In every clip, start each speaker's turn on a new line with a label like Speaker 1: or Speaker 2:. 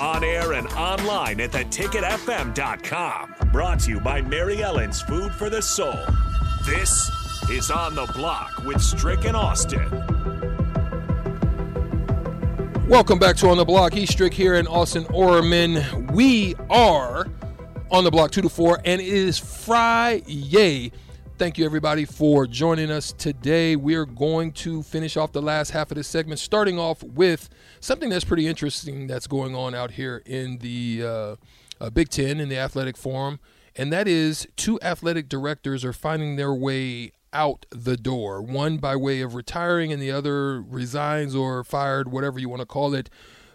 Speaker 1: On air and online at theticketfm.com. Brought to you by Mary Ellen's Food for the Soul. This is On the Block with Strick and Austin.
Speaker 2: Welcome back to On the Block. E Strick here in Austin Orman. We are on the block two to four, and it is Friday. Thank you, everybody, for joining us today. We're going to finish off the last half of this segment, starting off with something that's pretty interesting that's going on out here in the uh, uh, Big Ten in the athletic forum, and that is two athletic directors are finding their way out the door. One by way of retiring, and the other resigns or fired, whatever you want to call it.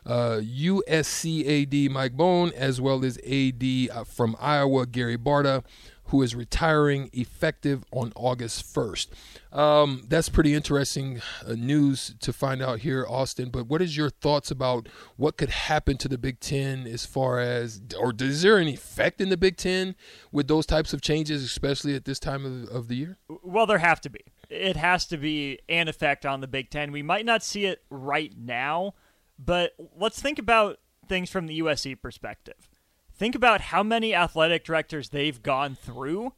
Speaker 2: Uh, USC AD Mike Bohn, as well as AD uh, from Iowa Gary Barta who is retiring effective on August 1st. Um, that's pretty interesting uh, news to find out here, Austin. But what is your thoughts about what could happen to the Big Ten as far as, or is there an effect in the Big Ten with those types of changes, especially at this time of, of the year?
Speaker 3: Well, there have to be. It has to be an effect on the Big Ten. We might not see it right now, but let's think about things from the USC perspective think about how many athletic directors they've gone through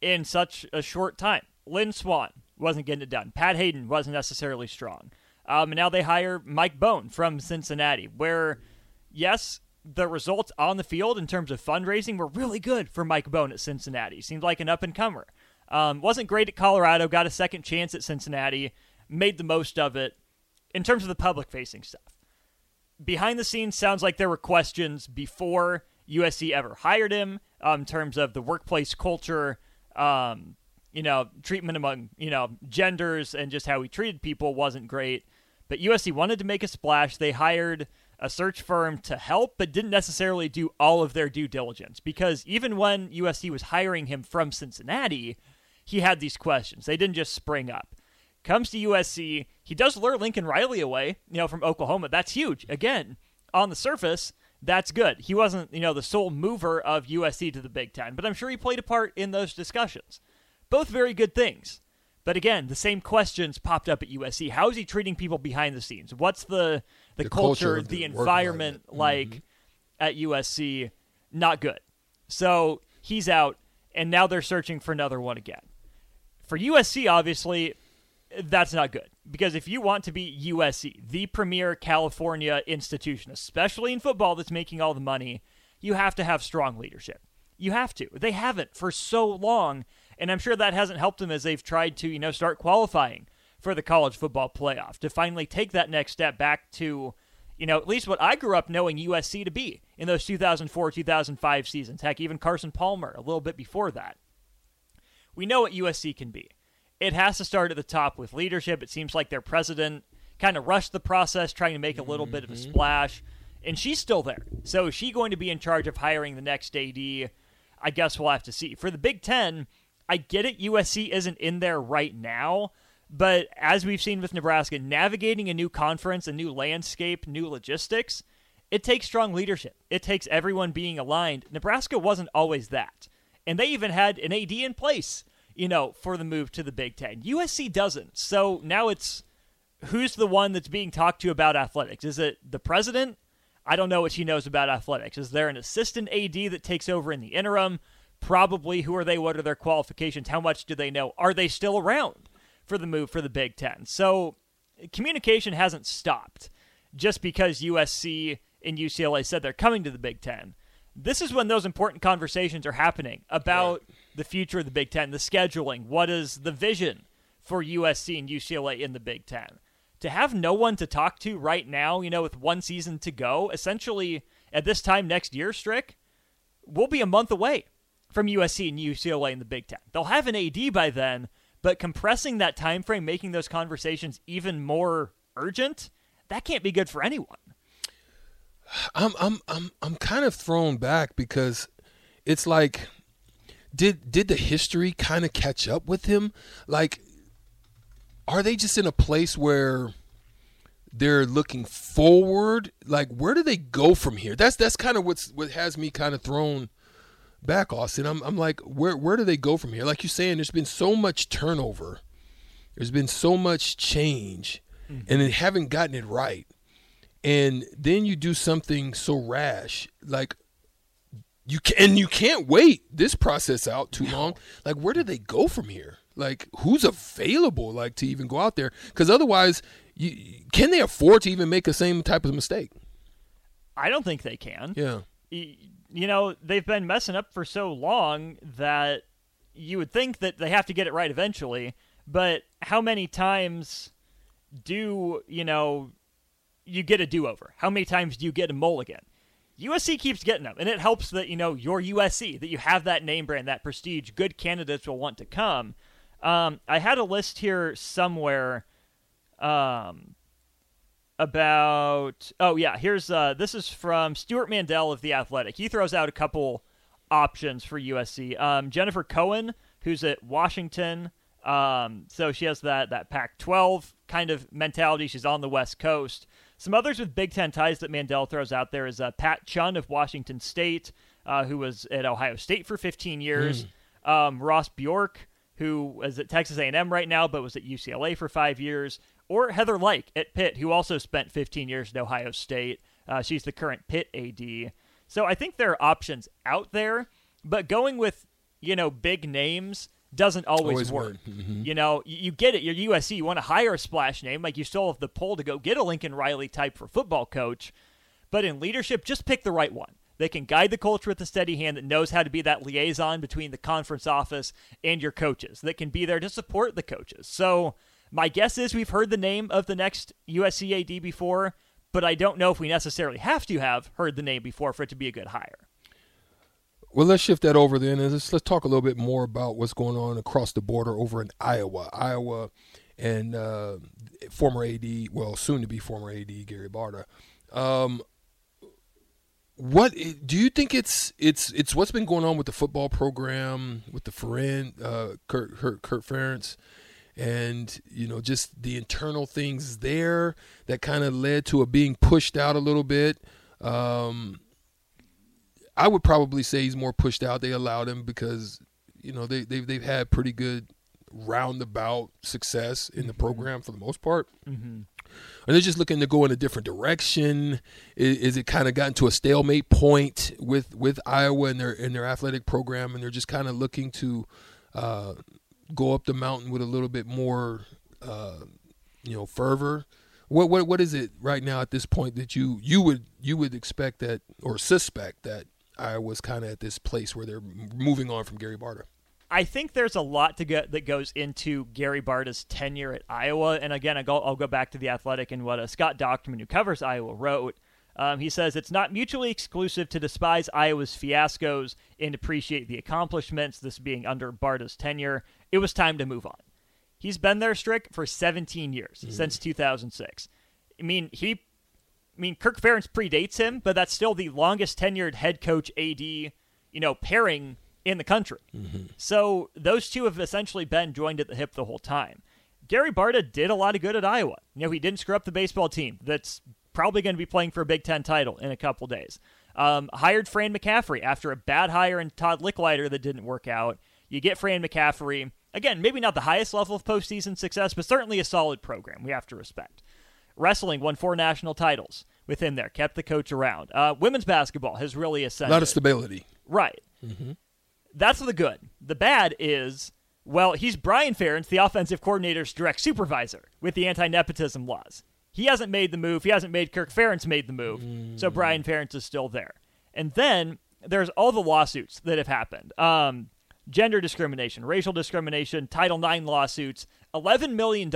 Speaker 3: in such a short time. Lynn Swann wasn't getting it done. Pat Haden wasn't necessarily strong. Um, and now they hire Mike Bohn from Cincinnati, where, yes, the results on the field in terms of fundraising were really good for Mike Bohn at Cincinnati. Seemed like an up and comer. Um, wasn't great at Colorado, got a second chance at Cincinnati, made the most of it in terms of the public facing stuff. Behind the scenes, sounds like there were questions before USC ever hired him um, in terms of the workplace culture, um, you know, treatment among, you know, genders and just how he treated people wasn't great. But USC wanted to make a splash. They hired a search firm to help, but didn't necessarily do all of their due diligence because even when USC was hiring him from Cincinnati, he had these questions. They didn't just spring up. Comes to USC, he does lure Lincoln Riley away, you know, from Oklahoma. That's huge. Again, on the surface, that's good. He wasn't, you know, the sole mover of USC to the Big Ten, but I'm sure he played a part in those discussions. Both very good things. But again, the same questions popped up at USC. How is he treating people behind the scenes? What's the the, the culture, culture the, the environment like mm-hmm. at USC? Not good. So he's out, and now they're searching for another one again. For USC, obviously, that's not good because if you want to be USC, the premier California institution, especially in football that's making all the money, you have to have strong leadership. You have to. They haven't for so long, and I'm sure that hasn't helped them as they've tried to, you know, start qualifying for the college football playoff to finally take that next step back to, you know, at least what I grew up knowing USC to be in those 2004 2005 seasons. Heck, even Carson Palmer a little bit before that. We know what USC can be it has to start at the top with leadership. It seems like their president kind of rushed the process, trying to make a little mm-hmm. bit of a mm-hmm. splash, and she's still there. So is she going to be in charge of hiring the next AD? I guess we'll have to see. For the Big Ten, I get it. USC isn't in there right now. But as we've seen with Nebraska, navigating a new conference, a new landscape, new logistics, it takes strong leadership. It takes everyone being aligned. Nebraska wasn't always that. And they even had an AD in place you know, for the move to the Big Ten. USC doesn't. So now it's who's the one that's being talked to about athletics? Is it the president? I don't know what she knows about athletics. Is there an assistant AD that takes over in the interim? Probably. Who are they? What are their qualifications? How much do they know? Are they still around for the move for the Big Ten? So communication hasn't stopped just because USC and UCLA said they're coming to the Big Ten. This is when those important conversations are happening about right the future of the Big Ten, the scheduling, what is the vision for USC and UCLA in the Big Ten. To have no one to talk to right now, you know, with one season to go, essentially at this time next year, Strick, we'll be a month away from USC and UCLA in the Big Ten. They'll have an AD by then, but compressing that time frame, making those conversations even more urgent, that can't be good for anyone.
Speaker 2: I'm I'm I'm I'm kind of thrown back because it's like did did the history kind of catch up with him? Like are they just in a place where they're looking forward? Like where do they go from here? That's that's kind of what's what has me kind of thrown back, Austin. I'm I'm like where where do they go from here? Like you're saying there's been so much turnover. There's been so much change mm-hmm. and they haven't gotten it right. And then you do something so rash like you can and you can't wait this process out too long. Like where do they go from here? Like who's available like to even go out there? Because otherwise, you, can they afford to even make the same type of mistake?
Speaker 3: I don't think they can.
Speaker 2: Yeah.
Speaker 3: You know they've been messing up for so long that you would think that they have to get it right eventually. But how many times do you know you get a do over? How many times do you get a mulligan? USC keeps getting them, and it helps that you know you're USC, that you have that name brand, that prestige. Good candidates will want to come. Um, I had a list here somewhere um, about. Oh yeah, here's uh, this is from Stewart Mandel of the Athletic. He throws out a couple options for USC. Um, Jennifer Cohen, who's at Washington. Um, so she has that that Pac-12 kind of mentality. She's on the West Coast. Some others with Big Ten ties that Mandel throws out there is uh, Pat Chun of Washington State, uh, who was at Ohio State for 15 years. Mm. Um, Ross Bjork, who is at Texas A&M right now, but was at UCLA for five years. Or Heather Lyke at Pitt, who also spent 15 years at Ohio State. Uh, she's the current Pitt AD. So I think there are options out there, but going with you know big names doesn't always, always work. Mm-hmm. You know, you, you, get it. You're USC. You want to hire a splash name, like you still have the pull to go get a Lincoln Riley type for football coach. But in leadership, just pick the right one. They can guide the culture with a steady hand that knows how to be that liaison between the conference office and your coaches, that can be there to support the coaches. So, my guess is we've heard the name of the next USC AD before, but I don't know if we necessarily have to have heard the name before for it to be a good hire.
Speaker 2: Well, let's shift that over then. And let's, let's talk a little bit more about what's going on across the border over in Iowa. Iowa and uh, former AD, well, soon to be former AD Gary Barta. Um, what do you think it's it's it's what's been going on with the football program with the Ferentz, uh, Kurt, Kurt, Kirk Ferentz, and you know just the internal things there that kind of led to it being pushed out a little bit. Um, I would probably say he's more pushed out. They allowed him because you know they they've they've had pretty good roundabout success in the mm-hmm. program for the most part. Mm-hmm. Are they just looking to go in a different direction? Is, is it kind of gotten to a stalemate point with with Iowa and their in their athletic program, and they're just kind of looking to uh, go up the mountain with a little bit more, uh, you know, fervor? What what what is it right now at this point that you you would you would expect that or suspect that I was kind of at this place where they're moving on from Gary Barta.
Speaker 3: I think there's a lot to get that goes into Gary Barta's tenure at Iowa. And again, I'll go, I'll go back to the Athletic and what uh, Scott Dochterman, who covers Iowa, wrote. Um, he says it's not mutually exclusive to despise Iowa's fiascos and appreciate the accomplishments. This being under Barta's tenure, it was time to move on. He's been there, Strick, for 17 years mm-hmm. since 2006. I mean, he I mean, Kirk Ferentz predates him, but that's still the longest tenured head coach AD, you know, pairing in the country. Mm-hmm. So those two have essentially been joined at the hip the whole time. Gary Barta did a lot of good at Iowa. You know, he didn't screw up the baseball team that's probably going to be playing for a Big Ten title in a couple days. Um, hired Fran McCaffery after a bad hire in Todd Lickliter that didn't work out. You get Fran McCaffery. Again, maybe not the highest level of postseason success, but certainly a solid program we have to respect. Wrestling won four national titles with him there, kept the coach around. Uh, women's basketball has really ascended.
Speaker 2: A lot of stability.
Speaker 3: Right. Mm-hmm. That's the good. The bad is, well, he's Brian Ferentz, the offensive coordinator's direct supervisor with the anti nepotism laws. He hasn't made the move. He hasn't made Kirk Ferentz made the move. Mm. So Brian Ferentz is still there. And then there's all the lawsuits that have happened. Um, gender discrimination, racial discrimination, Title IX lawsuits, $11 million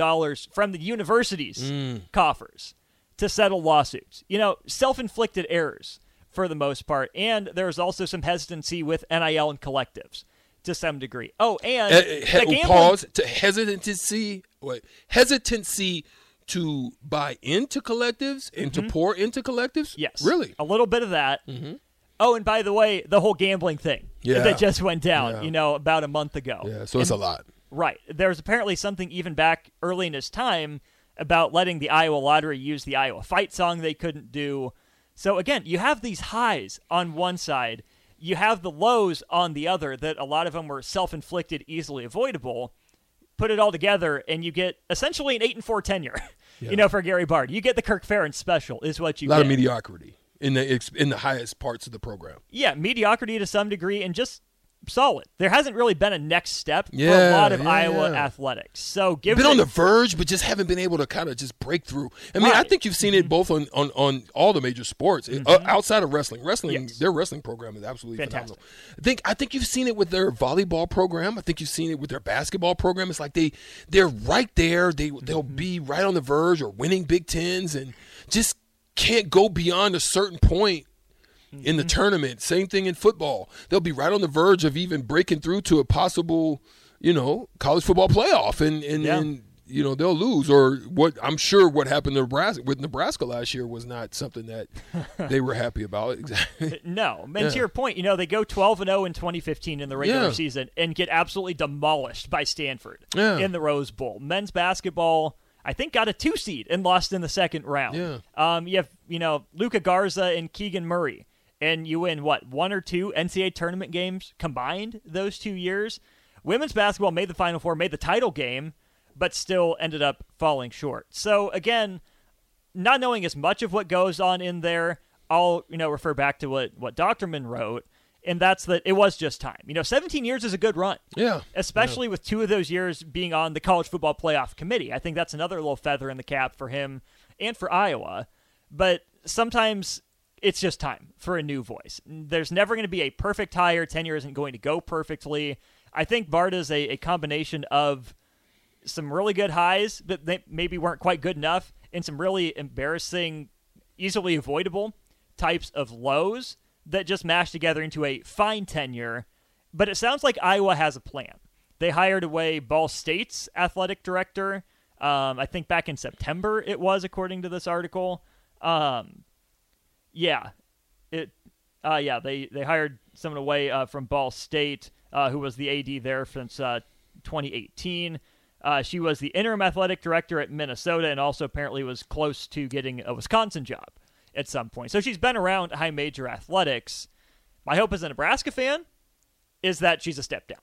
Speaker 3: from the university's mm. coffers to settle lawsuits. You know, self inflicted errors for the most part. And there's also some hesitancy with NIL and collectives to some degree. Oh, and uh,
Speaker 2: he- gambling- pause to hesitancy. Wait, hesitancy to buy into collectives and mm-hmm. to pour into collectives.
Speaker 3: Yes,
Speaker 2: really,
Speaker 3: a little bit of that. Mm-hmm. Oh, and by the way, the whole gambling thing
Speaker 2: Yeah.
Speaker 3: that just went down,
Speaker 2: Yeah.
Speaker 3: you know, about a month ago.
Speaker 2: Yeah, so it's a lot.
Speaker 3: Right. There's apparently something even back early in his time about letting the Iowa lottery use the Iowa fight song they couldn't do. So again, you have these highs on one side, you have the lows on the other that a lot of them were self-inflicted, easily avoidable. Put it all together and you get essentially an 8 and 4 tenure. You know, for Gary Bard. You get the Kirk Ferentz special is what you
Speaker 2: A lot
Speaker 3: get.
Speaker 2: of mediocrity in the in the highest parts of the program.
Speaker 3: yeah, mediocrity to some degree and just solid. There hasn't really been a next step for a lot of
Speaker 2: yeah,
Speaker 3: Iowa
Speaker 2: yeah.
Speaker 3: athletics. So give
Speaker 2: been
Speaker 3: it
Speaker 2: on the verge, but just haven't been able to kind of just break through. I mean, I think you've seen it both on, on, on all the major sports uh, outside of wrestling. Wrestling,
Speaker 3: Mm-hmm. Yes.
Speaker 2: their wrestling program is absolutely
Speaker 3: Fantastic.
Speaker 2: phenomenal. I think I think you've seen it with their volleyball program. I think you've seen it with their basketball program. It's like they they're right there. They they'll
Speaker 3: Mm-hmm.
Speaker 2: be right on the verge or winning Big Tens and just can't go beyond a certain point in
Speaker 3: Mm-hmm.
Speaker 2: the tournament. Same thing in football. They'll be right on the verge of even breaking through to a possible, you know, college football playoff, and and,
Speaker 3: Yeah.
Speaker 2: and you know they'll lose. Or what I'm sure what happened to Nebraska with Nebraska last year was not something that they were happy about. Exactly.
Speaker 3: No, and
Speaker 2: Yeah.
Speaker 3: to your point, you know they go 12 and 0 in 2015 in the regular
Speaker 2: Yeah.
Speaker 3: season and get absolutely demolished by Stanford
Speaker 2: Yeah.
Speaker 3: in the Rose Bowl. Men's basketball, I think, got a two seed and lost in the second round.
Speaker 2: Yeah.
Speaker 3: Um, you have you know Luka Garza and Keegan Murray, and you win what one or two NCAA tournament games combined those two years. Women's basketball made the Final Four, made the title game, but still ended up falling short. So again, not knowing as much of what goes on in there, I'll you know refer back to what what Dochterman wrote, and that's that it was just time. You know, 17 years is a good run,
Speaker 2: yeah.
Speaker 3: especially with two of those years being on the college football playoff committee. I think that's another little feather in the cap for him and for Iowa. But sometimes it's just time for a new voice. There's never going to be a perfect hire. Tenure isn't going to go perfectly. I think Bart is a, a combination of some really good highs that they maybe weren't quite good enough, and some really embarrassing, easily avoidable types of lows that just mashed together into a fine tenure. But it sounds like Iowa has a plan. They hired away Ball State's athletic director. Um, I think back in September it was, according to this article. Um, yeah, it. Uh, yeah, they they hired someone away uh, from Ball State, uh, who was the AD there since uh, 2018. Uh, she was the interim athletic director at Minnesota, and also apparently was close to getting a Wisconsin job at some point. So she's been around high major athletics. My hope as a Nebraska fan is that she's a step down.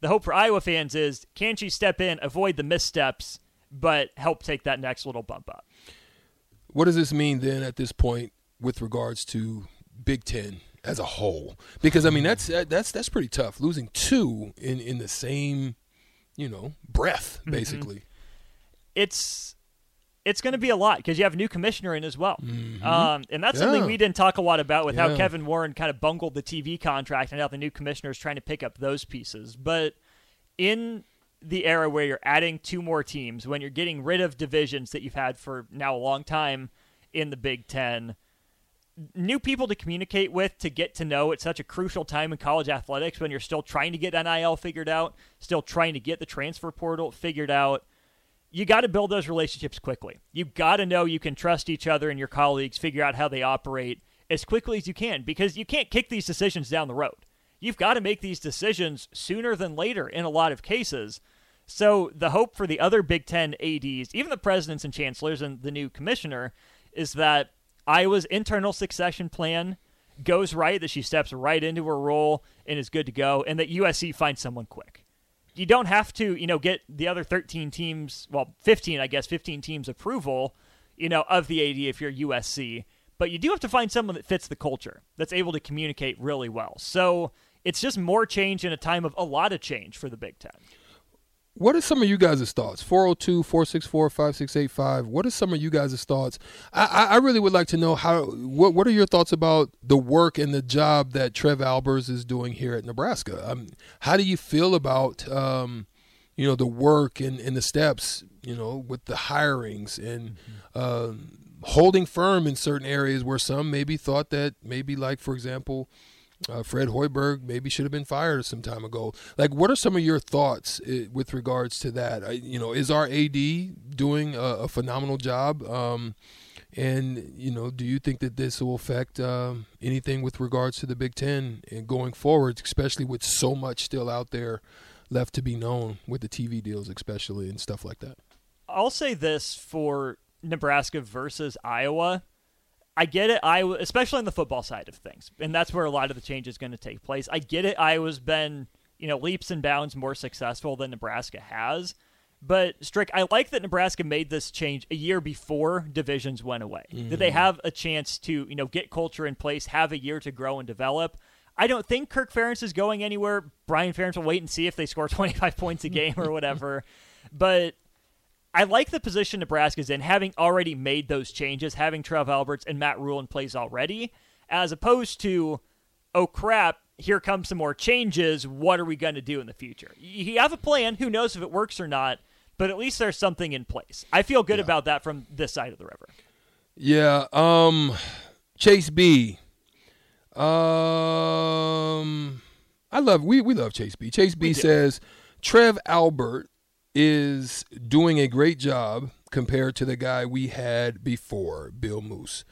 Speaker 3: The hope for Iowa fans is can she step in, avoid the missteps, but help take that next little bump up?
Speaker 2: What does this mean then at this point with regards to Big Ten as a whole? Because I mean that's that's that's pretty tough. Losing two in in the same, you know, breath
Speaker 3: Mm-hmm.
Speaker 2: basically.
Speaker 3: it's it's going to be a lot because you have a new commissioner in as well, um, and that's something
Speaker 2: Mm-hmm.
Speaker 3: We didn't talk a lot about with how Kevin Warren kind of bungled the TV contract and how the new commissioner is trying to pick up those pieces. But in the era where you're adding two more teams, when you're getting rid of divisions that you've had for now a long time in the Big Ten, new people to communicate with to get to know at such a crucial time in college athletics when you're still trying to get NIL figured out, still trying to get the transfer portal figured out. You got to build those relationships quickly. You got to know you can trust each other and your colleagues, figure out how they operate as quickly as you can because you can't kick these decisions down the road. You've got to make these decisions sooner than later in a lot of cases. So the hope for the other Big Ten ADs, even the presidents and chancellors and the new commissioner, is that Iowa's internal succession plan goes right, that she steps right into her role and is good to go, and that USC finds someone quick. You don't have to, you know, get the other 13 teams, well, 15, I guess, 15 teams approval, you know, of the AD if you're USC, but you do have to find someone that fits the culture, that's able to communicate really well. So it's just more change in a time of a lot of change for the Big Ten.
Speaker 2: What are some of you guys' thoughts? 402 464 5685. What are some of you guys' thoughts? I, I really would like to know how. What What are your thoughts about the work and the job that Trev Alberts is doing here at Nebraska? Um, how do you feel about, um, you know, the work and, and the steps, you know, with the hirings and um, holding firm in certain areas where some maybe thought that maybe, like, for example, uh, Fred Hoiberg maybe should have been fired some time ago. Like, what are some of your thoughts uh, with regards to that? I, you know, is our AD doing a, a phenomenal job? Um, And you know, do you think that this will affect um, anything with regards to the Big Ten and going forward, especially with so much still out there left to be known with the TV deals, especially and stuff like that?
Speaker 3: I'll say this for Nebraska versus Iowa. I get it, Iowa, especially on the football side of things, and that's where a lot of the change is going to take place. I get it, Iowa's been you know leaps and bounds more successful than Nebraska has. But Strick, I like that Nebraska made this change a year before divisions went away. Mm-hmm. That they have a chance to, you know, get culture in place, have a year to grow and develop. I don't think Kirk Ferentz is going anywhere. Brian Ferentz will wait and see if they score 25 points a game or whatever. but I like the position Nebraska's in, having already made those changes, having Trev Alberts and Matt Rhule in place already, as opposed to, oh crap, here comes some more changes. What are we going to do in the future? You have a plan. Who knows if it works or not? but at least there's something in place. I feel good yeah. about that from this side of the river.
Speaker 2: Yeah. Um, Chase B. Um, I love we we love Chase B. Chase B says Trev Albert is doing a great job compared to the guy we had before, Bill Moos.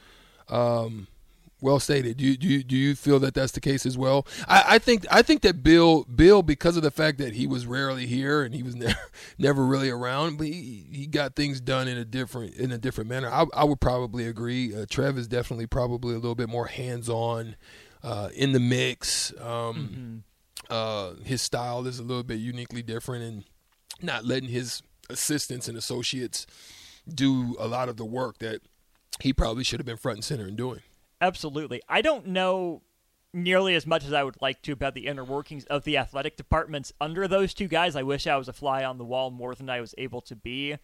Speaker 2: Um, well stated. Do you, do you, do you feel that that's the case as well? I, I think I think that Bill Bill because of the fact that he was rarely here and he was never never really around, but he, he got things done in a different in a different manner. I, I would probably agree. Uh, Trev is definitely probably a little bit more hands on uh, in the mix. Um, mm-hmm. uh, his style is a little bit uniquely different and not letting his assistants and associates do a lot of the work that he probably should have been front and center in doing.
Speaker 3: Absolutely. I don't know nearly as much as I would like to about the inner workings of the athletic departments under those two guys. I wish I was a fly on the wall more than I was able to be.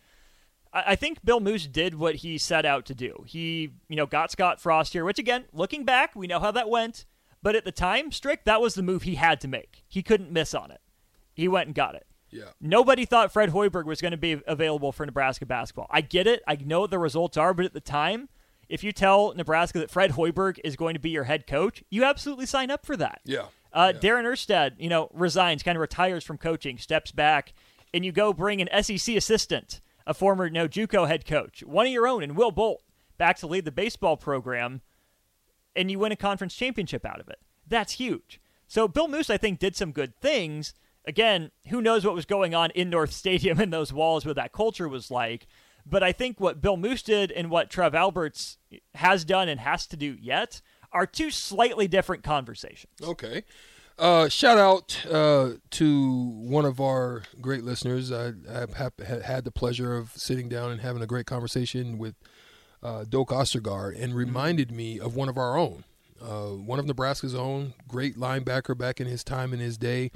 Speaker 3: I think Bill Moos did what he set out to do. He, you know, got Scott Frost here, which again, looking back, we know how that went. But at the time, Strick, that was the move he had to make. He couldn't miss on it. He went and got it.
Speaker 2: Yeah.
Speaker 3: Nobody thought Fred Hoiberg was going to be available for Nebraska basketball. I get it. I know what the results are, but at the time, if you tell Nebraska that Fred Hoiberg is going to be your head coach, you absolutely sign up for that.
Speaker 2: Yeah.
Speaker 3: Uh,
Speaker 2: yeah.
Speaker 3: Darren Erstad, you know, resigns, kind of retires from coaching, steps back, and you go bring an SEC assistant, a former you know, JUCO head coach, one of your own, and Will Bolt, back to lead the baseball program, and you win a conference championship out of it. That's huge. So Bill Moos, I think, did some good things. Again, who knows what was going on in North Stadium in those walls, what that culture was like. But I think what Bill Moos did and what Trev Alberts has done and has to do yet are two slightly different conversations.
Speaker 2: Okay. Uh, shout out uh, to one of our great listeners. I, I have had the pleasure of sitting down and having a great conversation with uh, Doak Ostergard and mm-hmm. reminded me of one of our own, uh, one of Nebraska's own, great linebacker back in his time in his day.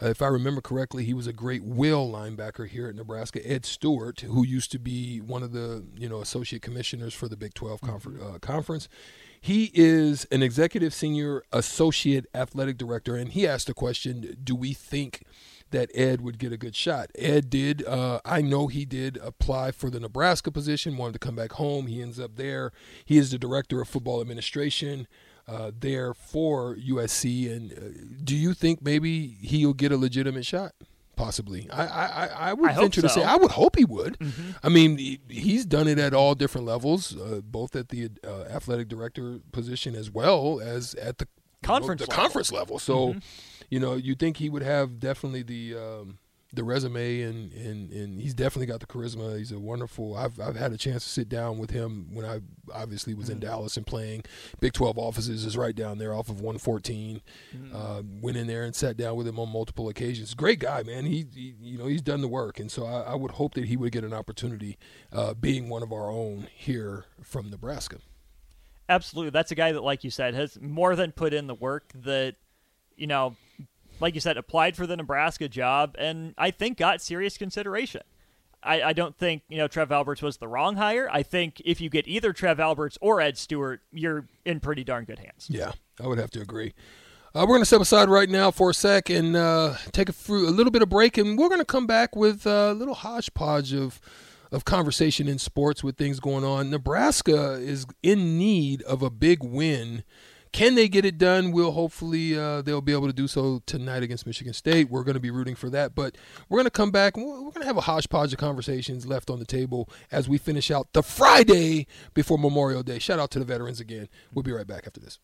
Speaker 2: Uh, if I remember correctly, he was a great will linebacker here at Nebraska. Ed Stewart, who used to be one of the you know associate commissioners for the Big 12 mm-hmm. uh, conference, he is an executive senior associate athletic director, and he asked the question: Do we think? that Ed would get a good shot. Ed did. Uh, I know he did apply for the Nebraska position, wanted to come back home. He ends up there. He is the director of football administration uh, there for USC. And uh, do you think maybe he'll get a legitimate shot? Possibly. I I, I would
Speaker 3: I
Speaker 2: venture
Speaker 3: so.
Speaker 2: to say I would hope he would.
Speaker 3: Mm-hmm.
Speaker 2: I mean, he, he's done it at all different levels, uh, both at the uh, athletic director position as well as at the
Speaker 3: conference
Speaker 2: the
Speaker 3: level.
Speaker 2: conference level. So,
Speaker 3: mm-hmm.
Speaker 2: you know, you think he would have definitely the um, the resume and, and, and he's definitely got the charisma. He's a wonderful. I've I've had a chance to sit down with him when I obviously was in mm. Dallas and playing. Big Twelve offices is right down there off of 114. Mm. Uh, went in there and sat down with him on multiple occasions. Great guy, man. He, he you know he's done the work, and so I, I would hope that he would get an opportunity, uh, being one of our own here from Nebraska.
Speaker 3: Absolutely, that's a guy that, like you said, has more than put in the work that you know like you said, applied for the Nebraska job and I think got serious consideration. I, I, don't think, you know, Trev Alberts was the wrong hire. I think if you get either Trev Alberts or Ed Stewart, you're in pretty darn good hands.
Speaker 2: Yeah, I would have to agree. Uh, we're going to step aside right now for a sec and uh, take a, a, little bit of break, and we're going to come back with a little hodgepodge of of conversation in sports with things going on. Nebraska is in need of a big win Can they get it done? We'll hopefully uh, they'll be able to do so tonight against Michigan State. We're going to be rooting for that, but we're going to come back. We're going to have a hodgepodge of conversations left on the table as we finish out the Friday before Memorial Day. Shout out to the veterans again. We'll be right back after this.